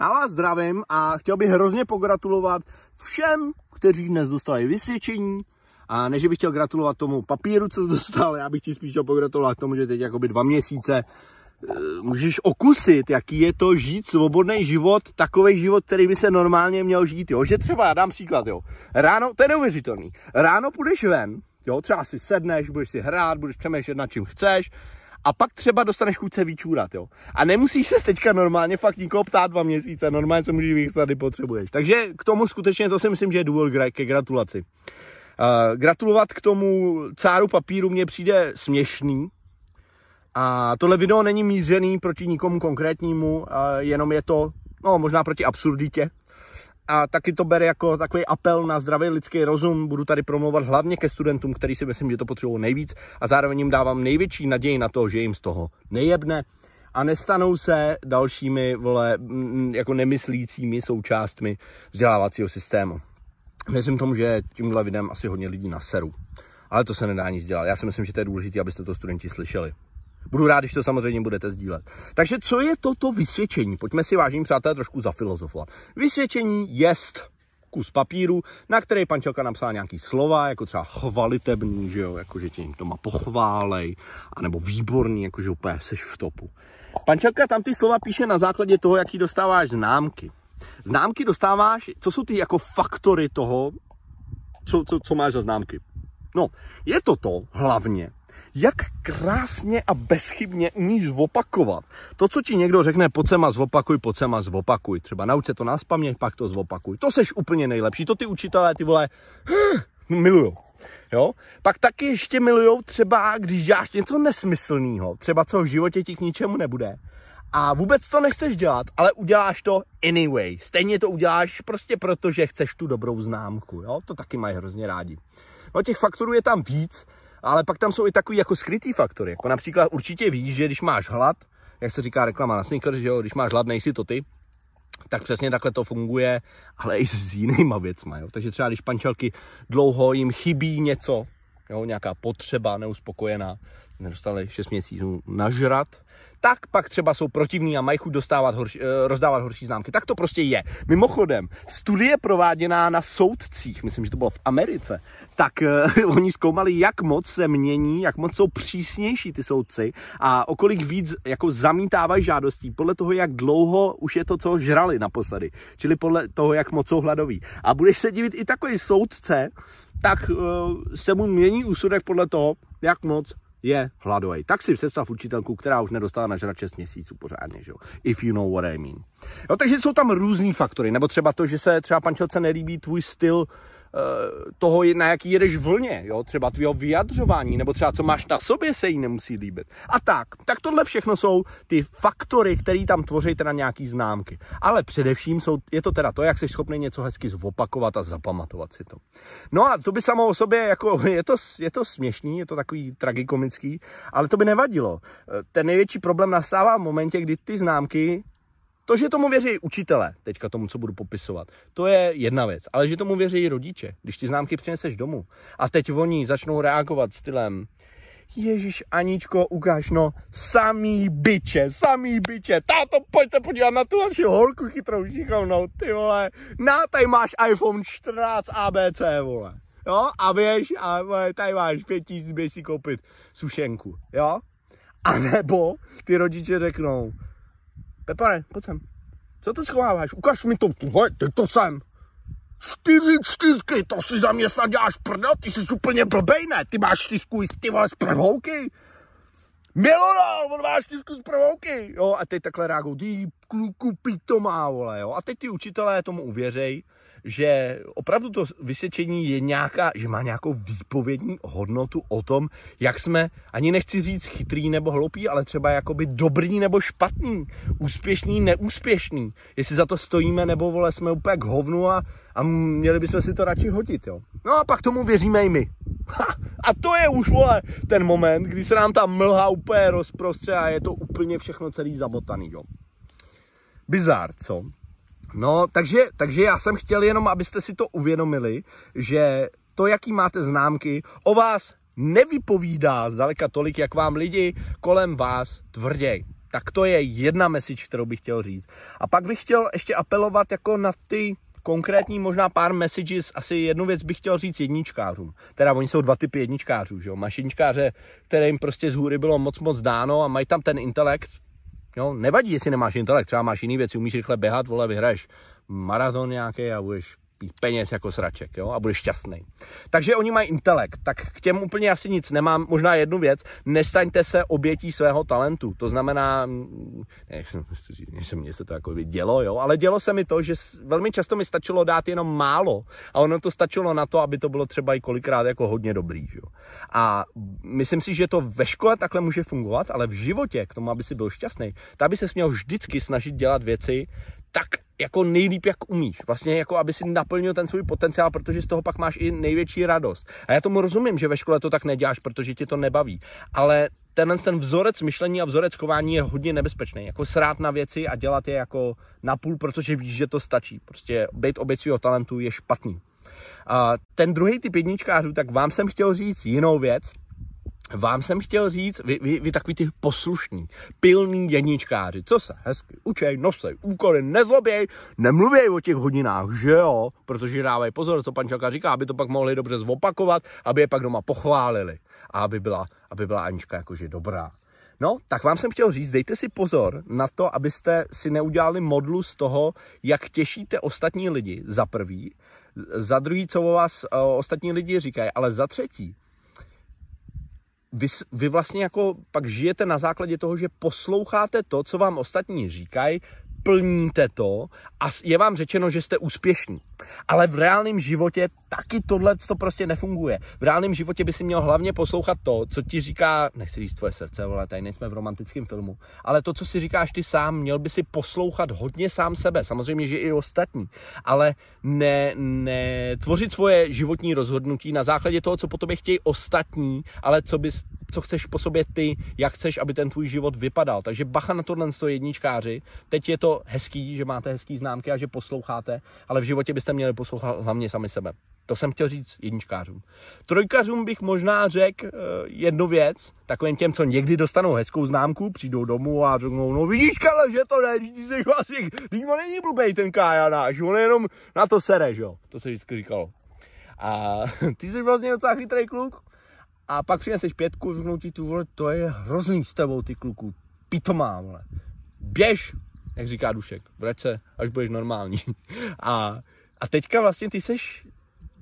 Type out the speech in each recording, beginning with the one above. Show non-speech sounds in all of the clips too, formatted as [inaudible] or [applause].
Já vás zdravím a chtěl bych hrozně pogratulovat všem, kteří dnes dostali vysvědčení. A než bych chtěl gratulovat tomu papíru, co jsi dostal, já bych ti spíš chtěl pogratulovat tomu, že teď jakoby dva měsíce eh, můžeš okusit, jaký je to žít svobodný život, takový život, který by se normálně měl žít, jo. Že třeba, já dám příklad, jo. Ráno, to je neuvěřitelný. Ráno půjdeš ven, jo, třeba si sedneš, budeš si hrát, budeš přemýšlet nad čím chceš, a pak třeba dostaneš chuť se vyčůrat, jo. A nemusíš se teďka normálně fakt nikoho ptát dva měsíce, normálně se můžeš vychystat, kdy potřebuješ. Takže k tomu skutečně to si myslím, že je důvod ke gratulaci. Uh, gratulovat k tomu cáru papíru mně přijde směšný, a tohle video není mířený proti nikomu konkrétnímu, uh, jenom je to, no možná proti absurditě, a taky to bere jako takový apel na zdravý lidský rozum. Budu tady promluvat hlavně ke studentům, který si myslím, že to potřebují nejvíc a zároveň jim dávám největší naději na to, že jim z toho nejebne a nestanou se dalšími vole, jako nemyslícími součástmi vzdělávacího systému. Věřím tomu, že tímhle videem asi hodně lidí naseru. Ale to se nedá nic dělat. Já si myslím, že to je důležité, abyste to studenti slyšeli. Budu rád, když to samozřejmě budete sdílet. Takže co je toto vysvědčení? Pojďme si, vážení přátelé, trošku zafilozofovat. Vysvědčení jest kus papíru, na který pančelka napsala nějaký slova, jako třeba chvalitebný, že jo, jako že tě někdo má pochválej, anebo výborný, jako že úplně seš v topu. Pančelka tam ty slova píše na základě toho, jaký dostáváš známky. Známky dostáváš, co jsou ty jako faktory toho, co, co, co máš za známky. No, je to to hlavně, jak krásně a bezchybně umíš zopakovat. To, co ti někdo řekne, pojď sem a zopakuj, pojď sem a zopakuj. Třeba nauč se to na spaměť, pak to zopakuj. To seš úplně nejlepší. To ty učitelé, ty vole, milujou. Jo? Pak taky ještě milujou třeba, když děláš něco nesmyslného, třeba co v životě ti k ničemu nebude. A vůbec to nechceš dělat, ale uděláš to anyway. Stejně to uděláš prostě proto, že chceš tu dobrou známku. Jo? To taky mají hrozně rádi. No těch faktorů je tam víc, ale pak tam jsou i takový jako skrytý faktory. Jako například určitě víš, že když máš hlad, jak se říká reklama na sneakers, že jo, když máš hlad, nejsi to ty, tak přesně takhle to funguje, ale i s jinýma věcma. Jo. Takže třeba když pančelky dlouho jim chybí něco, jo, nějaká potřeba neuspokojená, nedostali 6 měsíců nažrat, tak pak třeba jsou protivní a mají chuť dostávat horší, eh, rozdávat horší známky. Tak to prostě je. Mimochodem, studie prováděná na soudcích, myslím, že to bylo v Americe, tak uh, [laughs] oni zkoumali, jak moc se mění, jak moc jsou přísnější ty soudci a o kolik víc jako zamítávají žádostí podle toho, jak dlouho už je to, co žrali naposledy. Čili podle toho, jak moc jsou hladoví. A budeš se divit i takový soudce, tak uh, se mu mění úsudek podle toho, jak moc je hladový. Tak si představ učitelku, která už nedostala na žrat 6 měsíců pořádně, že jo? If you know what I mean. Jo, takže jsou tam různý faktory, nebo třeba to, že se třeba pančelce nelíbí tvůj styl Eh, toho, na jaký jedeš vlně, jo? třeba tvého vyjadřování, nebo třeba co máš na sobě se jí nemusí líbit. A tak, tak tohle všechno jsou ty faktory, které tam tvoří teda nějaký známky. Ale především jsou, je to teda to, jak jsi schopný něco hezky zopakovat a zapamatovat si to. No a to by samo o sobě, jako, [laughs] je to, je to směšný, je to takový tragikomický, ale to by nevadilo. Eh, ten největší problém nastává v momentě, kdy ty známky to, že tomu věří učitele, teďka tomu, co budu popisovat, to je jedna věc. Ale že tomu věří rodiče, když ty známky přineseš domů a teď oni začnou reagovat stylem Ježíš Aničko, ukáž no, samý byče, samý byče, táto, pojď se podívat na tu naši holku chytrou šikovnou, ty vole, na, tady máš iPhone 14 ABC, vole, jo, a běž, a vole, tady máš pět tisíc, běž si koupit sušenku, jo, a nebo ty rodiče řeknou, Pepare, pojď sem. Co to schováváš? Ukaž mi to. Tuhle, ty to sem. Čtyři čtyřky, to si za mě snad děláš prdo, ty jsi úplně blbej, ne? Ty máš čtyřku ty vole z prvouky. Milona, on má čtyřku z prvouky. Jo, a teď takhle reagují, ty kluku to má, vole, jo. A teď ty učitelé tomu uvěřej že opravdu to vysvědčení je nějaká, že má nějakou výpovědní hodnotu o tom, jak jsme, ani nechci říct chytrý nebo hloupý, ale třeba jakoby dobrý nebo špatný, úspěšný, neúspěšný. Jestli za to stojíme nebo vole jsme úplně k hovnu a, a měli bychom si to radši hodit, jo. No a pak tomu věříme i my. Ha, a to je už, vole, ten moment, kdy se nám ta mlha úplně rozprostře a je to úplně všechno celý zamotaný, jo. Bizár, co? No, takže, takže já jsem chtěl jenom, abyste si to uvědomili, že to, jaký máte známky, o vás nevypovídá zdaleka tolik, jak vám lidi kolem vás tvrděj. Tak to je jedna message, kterou bych chtěl říct. A pak bych chtěl ještě apelovat jako na ty konkrétní možná pár messages, asi jednu věc bych chtěl říct jedničkářům. Teda oni jsou dva typy jedničkářů, že jo. Máš jedničkáře, kterým prostě z hůry bylo moc moc dáno a mají tam ten intelekt, Jo, nevadí, jestli nemáš intelekt, třeba máš jiný věci, umíš rychle běhat, vole, vyhraješ maraton nějaký a budeš peněz jako sraček, jo, a budeš šťastný. Takže oni mají intelekt, tak k těm úplně asi nic nemám. Možná jednu věc, nestaňte se obětí svého talentu. To znamená, nejsem, nejsem mě se to jako dělo, jo, ale dělo se mi to, že velmi často mi stačilo dát jenom málo a ono to stačilo na to, aby to bylo třeba i kolikrát jako hodně dobrý, jo. A myslím si, že to ve škole takhle může fungovat, ale v životě, k tomu, aby si byl šťastný, tak by se měl vždycky snažit dělat věci tak jako nejlíp, jak umíš. Vlastně jako, aby si naplnil ten svůj potenciál, protože z toho pak máš i největší radost. A já tomu rozumím, že ve škole to tak neděláš, protože tě to nebaví. Ale tenhle ten vzorec myšlení a vzorec chování je hodně nebezpečný. Jako srát na věci a dělat je jako na půl, protože víš, že to stačí. Prostě být oběť svého talentu je špatný. A ten druhý typ jedničkářů, tak vám jsem chtěl říct jinou věc, vám jsem chtěl říct, vy, vy, vy takový ty poslušní, pilní jedničkáři, co se hezky učej, nosej úkoly, nezloběj, nemluvěj o těch hodinách, že jo, protože dávají pozor, co pan Čelka říká, aby to pak mohli dobře zopakovat, aby je pak doma pochválili a aby byla, aby byla Anička jakože dobrá. No, tak vám jsem chtěl říct, dejte si pozor na to, abyste si neudělali modlu z toho, jak těšíte ostatní lidi, za prvý, za druhý, co o vás o, ostatní lidi říkají, ale za třetí, vy, vy vlastně jako pak žijete na základě toho, že posloucháte to, co vám ostatní říkají, plníte to a je vám řečeno, že jste úspěšní. Ale v reálném životě taky tohle to prostě nefunguje. V reálném životě by si měl hlavně poslouchat to, co ti říká, nechci říct tvoje srdce, ale tady nejsme v romantickém filmu, ale to, co si říkáš ty sám, měl by si poslouchat hodně sám sebe, samozřejmě, že i ostatní, ale ne, ne tvořit svoje životní rozhodnutí na základě toho, co po tobě chtějí ostatní, ale co bys co chceš po sobě ty, jak chceš, aby ten tvůj život vypadal. Takže bacha na tohle jedničkáři. Teď je to hezký, že máte hezký známky a že posloucháte, ale v životě byste měli poslouchat hlavně sami sebe. To jsem chtěl říct jedničkářům. Trojkařům bych možná řekl uh, jednu věc, takovým těm, co někdy dostanou hezkou známku, přijdou domů a řeknou, no vidíš, Kale, že to ne, ty jsi vlastně, teď on není blbej ten Kája náš, on jenom na to sere, že jo, to se vždycky říkalo. A [laughs] ty jsi vlastně docela chytrý kluk, a pak přineseš pětku, řeknou ti tu, vole, to je hrozný s tebou, ty kluku, pitomá, vole. Běž, jak říká Dušek, vrať se, až budeš normální. [laughs] A, a teďka vlastně ty seš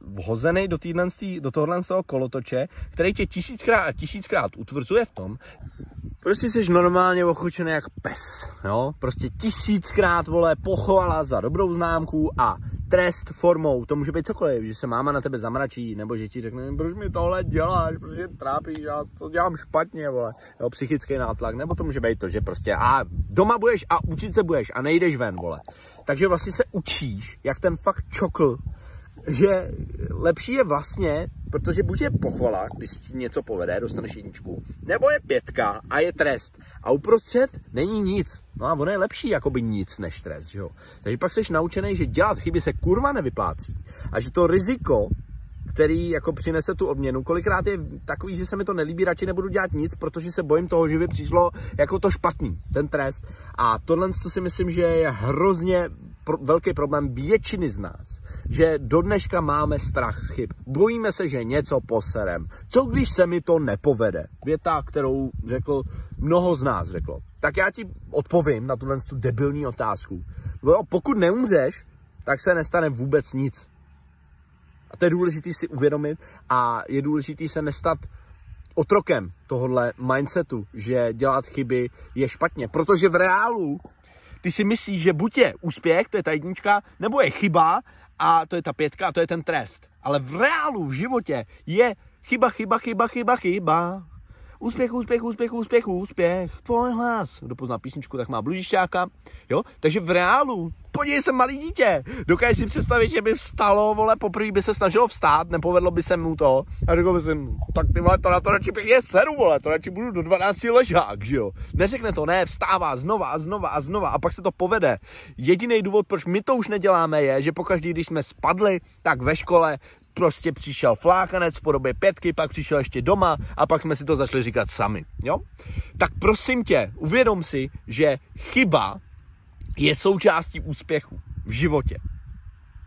vhozený do, týdlen, do tohohle toho kolotoče, který tě tisíckrát a tisíckrát utvrzuje v tom, prostě jsi normálně ochočený jak pes, jo? Prostě tisíckrát, vole, pochvala za dobrou známku a trest formou, to může být cokoliv, že se máma na tebe zamračí, nebo že ti řekne, proč mi tohle děláš, protože trápíš, já to dělám špatně, vole, jo, psychický nátlak, nebo to může být to, že prostě a doma budeš a učit se budeš a nejdeš ven, vole. Takže vlastně se učíš, jak ten fakt čokl, že lepší je vlastně, protože buď je pochvala, když si ti něco povede, dostaneš jedničku, nebo je pětka a je trest. A uprostřed není nic. No a ono je lepší jakoby nic než trest, že jo. Takže pak jsi naučený, že dělat chyby se kurva nevyplácí. A že to riziko, který jako přinese tu odměnu. Kolikrát je takový, že se mi to nelíbí, radši nebudu dělat nic, protože se bojím toho, že by přišlo jako to špatný, ten trest. A tohle to si myslím, že je hrozně pro, velký problém většiny z nás, že do dneška máme strach z chyb. Bojíme se, že něco poserem. Co když se mi to nepovede? Věta, kterou řekl mnoho z nás řeklo. Tak já ti odpovím na tuhle tu debilní otázku. Pokud neumřeš, tak se nestane vůbec nic. A to je důležité si uvědomit a je důležité se nestat otrokem tohohle mindsetu, že dělat chyby je špatně. Protože v reálu ty si myslíš, že buď je úspěch, to je ta jednička, nebo je chyba a to je ta pětka a to je ten trest. Ale v reálu, v životě je chyba, chyba, chyba, chyba, chyba. Úspěch, úspěch, úspěch, úspěch, úspěch, tvoj hlas. Kdo pozná písničku, tak má blužišťáka. Jo? Takže v reálu podívej se, malý dítě. Dokážeš si představit, že by vstalo, vole, poprvé by se snažilo vstát, nepovedlo by se mu to. A řekl by si, tak ty vole, to na to radši pěkně seru, vole, to radši budu do 12 ležák, že jo. Neřekne to, ne, vstává znova a znova a znova a pak se to povede. Jediný důvod, proč my to už neděláme, je, že pokaždý, když jsme spadli, tak ve škole prostě přišel flákanec v podobě pětky, pak přišel ještě doma a pak jsme si to začali říkat sami, jo? Tak prosím tě, uvědom si, že chyba je součástí úspěchu v životě.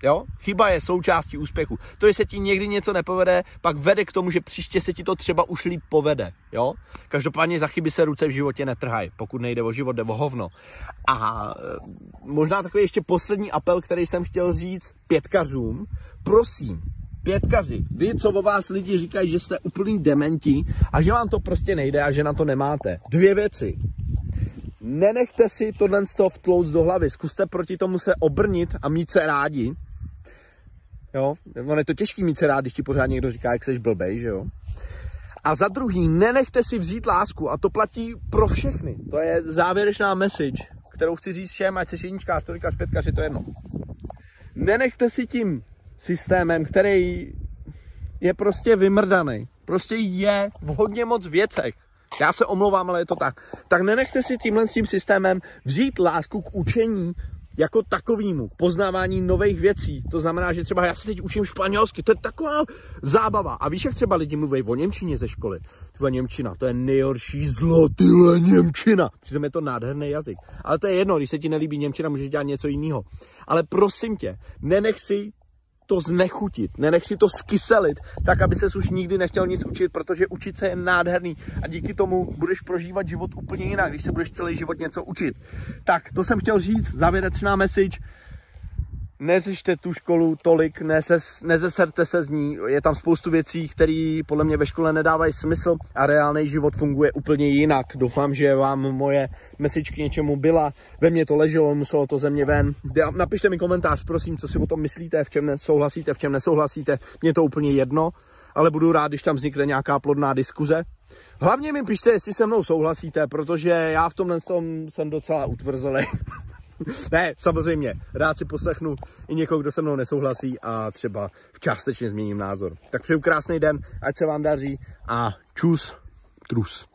Jo? Chyba je součástí úspěchu. To, že se ti někdy něco nepovede, pak vede k tomu, že příště se ti to třeba už líp povede. Jo? Každopádně za chyby se ruce v životě netrhají, pokud nejde o život, jde o hovno. A e, možná takový ještě poslední apel, který jsem chtěl říct pětkařům. Prosím, pětkaři, vy, co o vás lidi říkají, že jste úplný dementi a že vám to prostě nejde a že na to nemáte. Dvě věci. Nenechte si tohle vtlouct do hlavy, zkuste proti tomu se obrnit a mít se rádi, Jo? Ono je to těžký mít se rád, když ti pořád někdo říká, jak jsi blbej, že jo? A za druhý, nenechte si vzít lásku a to platí pro všechny. To je závěrečná message, kterou chci říct všem, ať se jedničkář, trojkář, pětkář, je to jedno. Nenechte si tím systémem, který je prostě vymrdaný, prostě je v hodně moc věcech. Já se omlouvám, ale je to tak. Tak nenechte si tímhle s tím systémem vzít lásku k učení jako takovýmu, poznávání nových věcí. To znamená, že třeba já se teď učím španělsky, to je taková zábava. A víš, jak třeba lidi mluví o Němčině ze školy? Tyhle Němčina, to je nejhorší zlo, tyhle Němčina. Přitom je to nádherný jazyk. Ale to je jedno, když se ti nelíbí Němčina, můžeš dělat něco jiného. Ale prosím tě, nenech si to znechutit, nenech si to skyselit, tak aby ses už nikdy nechtěl nic učit, protože učit se je nádherný. A díky tomu budeš prožívat život úplně jinak, když se budeš celý život něco učit. Tak, to jsem chtěl říct, závěrečná message neřešte tu školu tolik, neses, nezeserte se z ní. Je tam spoustu věcí, které podle mě ve škole nedávají smysl a reálný život funguje úplně jinak. Doufám, že vám moje message k něčemu byla. Ve mně to leželo, muselo to ze mě ven. Napište mi komentář, prosím, co si o tom myslíte, v čem souhlasíte, v čem nesouhlasíte. Mně to úplně jedno, ale budu rád, když tam vznikne nějaká plodná diskuze. Hlavně mi pište, jestli se mnou souhlasíte, protože já v tomhle tom jsem docela utvrzelý. [laughs] [laughs] ne, samozřejmě, rád si poslechnu i někoho, kdo se mnou nesouhlasí a třeba částečně změním názor. Tak přeju krásný den, ať se vám daří a čus, trus.